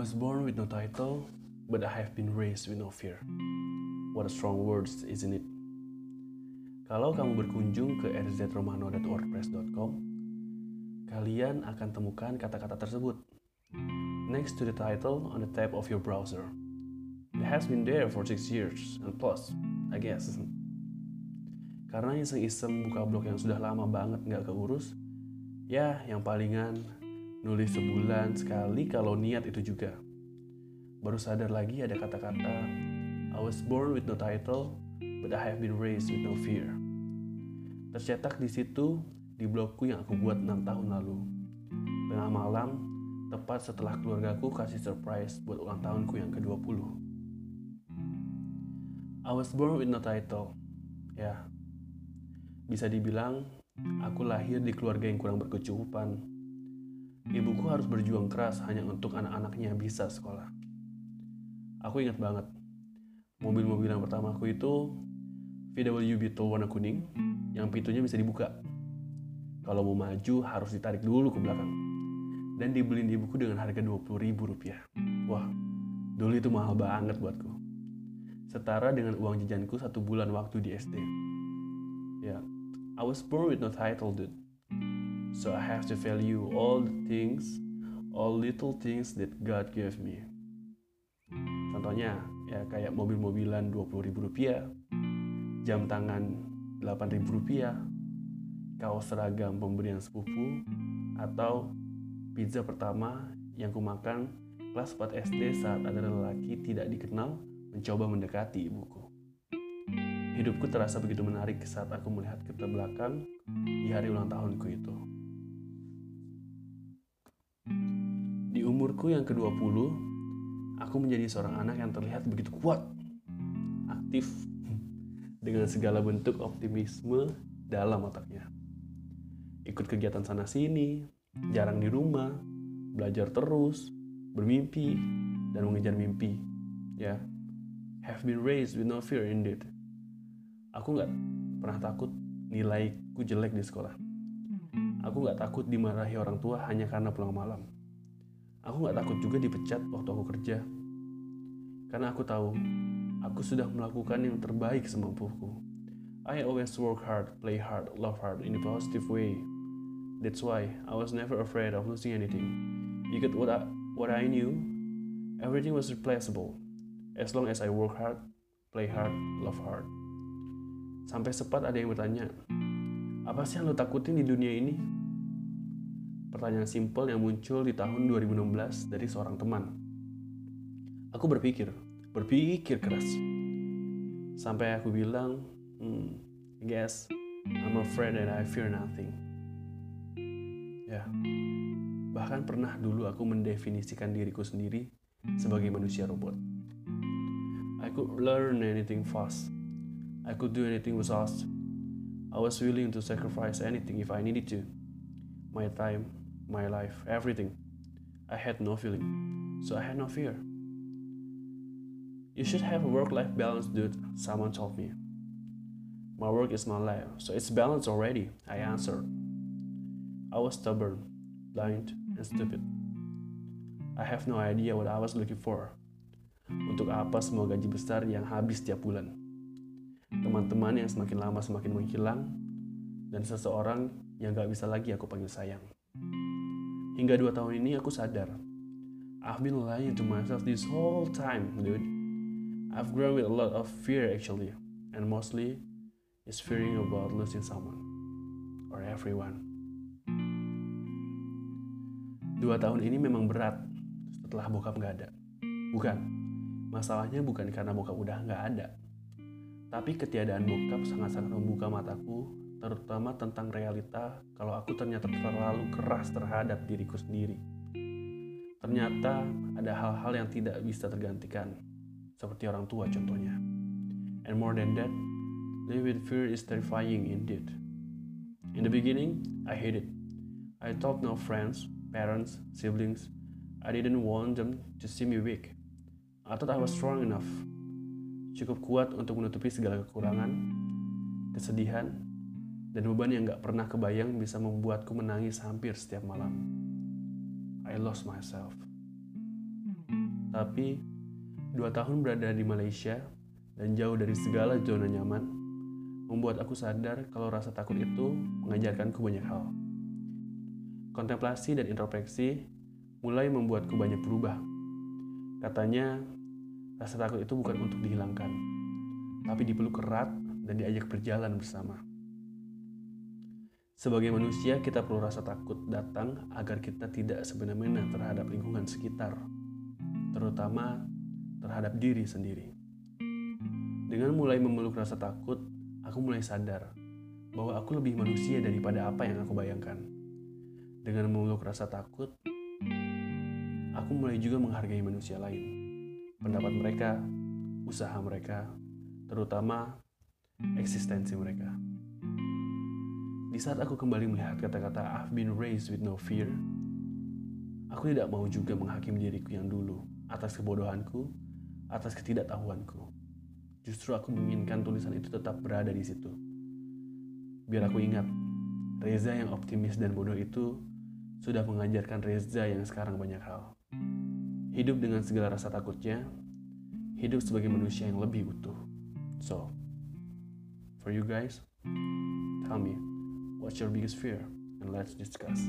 was born with no title, but I have been raised with no fear. What a strong words, isn't it? Kalau kamu berkunjung ke rzromano.wordpress.com, kalian akan temukan kata-kata tersebut next to the title on the tab of your browser. It has been there for six years and plus, I guess. Karena iseng-iseng buka blog yang sudah lama banget nggak keurus, ya yang palingan nulis sebulan sekali kalau niat itu juga. Baru sadar lagi ada kata-kata, I was born with no title, but I have been raised with no fear. Tercetak di situ di blogku yang aku buat 6 tahun lalu. Tengah malam, tepat setelah keluargaku kasih surprise buat ulang tahunku yang ke-20. I was born with no title. Ya, bisa dibilang aku lahir di keluarga yang kurang berkecukupan, Ibuku harus berjuang keras hanya untuk anak-anaknya bisa sekolah. Aku ingat banget, mobil-mobil yang pertamaku itu VW Beetle warna kuning yang pintunya bisa dibuka. Kalau mau maju harus ditarik dulu ke belakang. Dan dibeliin ibuku dengan harga 20 ribu rupiah. Wah, dulu itu mahal banget buatku. Setara dengan uang jajanku satu bulan waktu di SD. Ya, I was born with no title, dude. So I have to value all the things, all little things that God gave me. Contohnya, ya kayak mobil-mobilan 20 ribu rupiah, jam tangan 8 ribu rupiah, kaos seragam pemberian sepupu, atau pizza pertama yang kumakan kelas 4 SD saat ada lelaki tidak dikenal mencoba mendekati ibuku. Hidupku terasa begitu menarik saat aku melihat ke belakang di hari ulang tahunku itu. Umurku yang ke-20, aku menjadi seorang anak yang terlihat begitu kuat, aktif, dengan segala bentuk optimisme dalam otaknya. Ikut kegiatan sana-sini, jarang di rumah, belajar terus, bermimpi, dan mengejar mimpi. Ya, have been raised with no fear indeed. Aku nggak pernah takut nilaiku jelek di sekolah. Aku nggak takut dimarahi orang tua hanya karena pulang malam. Aku gak takut juga dipecat waktu aku kerja. Karena aku tahu, aku sudah melakukan yang terbaik semampuku. I always work hard, play hard, love hard in a positive way. That's why I was never afraid of losing anything. Because what I, what I knew, everything was replaceable. As long as I work hard, play hard, love hard. Sampai sempat ada yang bertanya, apa sih yang lo takutin di dunia ini? Pertanyaan simpel yang muncul di tahun 2016 dari seorang teman. Aku berpikir, berpikir keras. Sampai aku bilang, hmm, I guess I'm afraid that I fear nothing. Ya, bahkan pernah dulu aku mendefinisikan diriku sendiri sebagai manusia robot. I could learn anything fast. I could do anything with us. I was willing to sacrifice anything if I needed to. My time, my life, everything. I had no feeling, so I had no fear. You should have a work life balance, dude, someone told me. My work is my life, so it's balanced already, I answered. I was stubborn, blind, and stupid. I have no idea what I was looking for. Untuk apa semua gaji besar yang habis setiap bulan? Teman-teman yang semakin lama semakin menghilang, dan seseorang yang gak bisa lagi aku panggil sayang. Hingga dua tahun ini aku sadar, I've been lying to myself this whole time, dude. I've grown with a lot of fear actually, and mostly is fearing about losing someone or everyone. Dua tahun ini memang berat setelah bokap nggak ada. Bukan, masalahnya bukan karena bokap udah nggak ada, tapi ketiadaan bokap sangat-sangat membuka mataku terutama tentang realita kalau aku ternyata terlalu keras terhadap diriku sendiri. Ternyata ada hal-hal yang tidak bisa tergantikan, seperti orang tua contohnya. And more than that, live with fear is terrifying indeed. In the beginning, I hate it. I thought no friends, parents, siblings. I didn't want them to see me weak. I thought I was strong enough. Cukup kuat untuk menutupi segala kekurangan, kesedihan, dan beban yang gak pernah kebayang bisa membuatku menangis hampir setiap malam. I lost myself. Tapi, dua tahun berada di Malaysia dan jauh dari segala zona nyaman, membuat aku sadar kalau rasa takut itu mengajarkanku banyak hal. Kontemplasi dan introspeksi mulai membuatku banyak berubah. Katanya, rasa takut itu bukan untuk dihilangkan, tapi dipeluk erat dan diajak berjalan bersama. Sebagai manusia, kita perlu rasa takut datang agar kita tidak sebenarnya terhadap lingkungan sekitar, terutama terhadap diri sendiri. Dengan mulai memeluk rasa takut, aku mulai sadar bahwa aku lebih manusia daripada apa yang aku bayangkan. Dengan memeluk rasa takut, aku mulai juga menghargai manusia lain, pendapat mereka, usaha mereka, terutama eksistensi mereka. Di saat aku kembali melihat kata-kata I've been raised with no fear, aku tidak mau juga menghakimi diriku yang dulu atas kebodohanku, atas ketidaktahuanku. Justru aku menginginkan tulisan itu tetap berada di situ. Biar aku ingat, Reza yang optimis dan bodoh itu sudah mengajarkan Reza yang sekarang banyak hal. Hidup dengan segala rasa takutnya, hidup sebagai manusia yang lebih utuh. So, for you guys, tell me, What's your biggest fear? And let's discuss.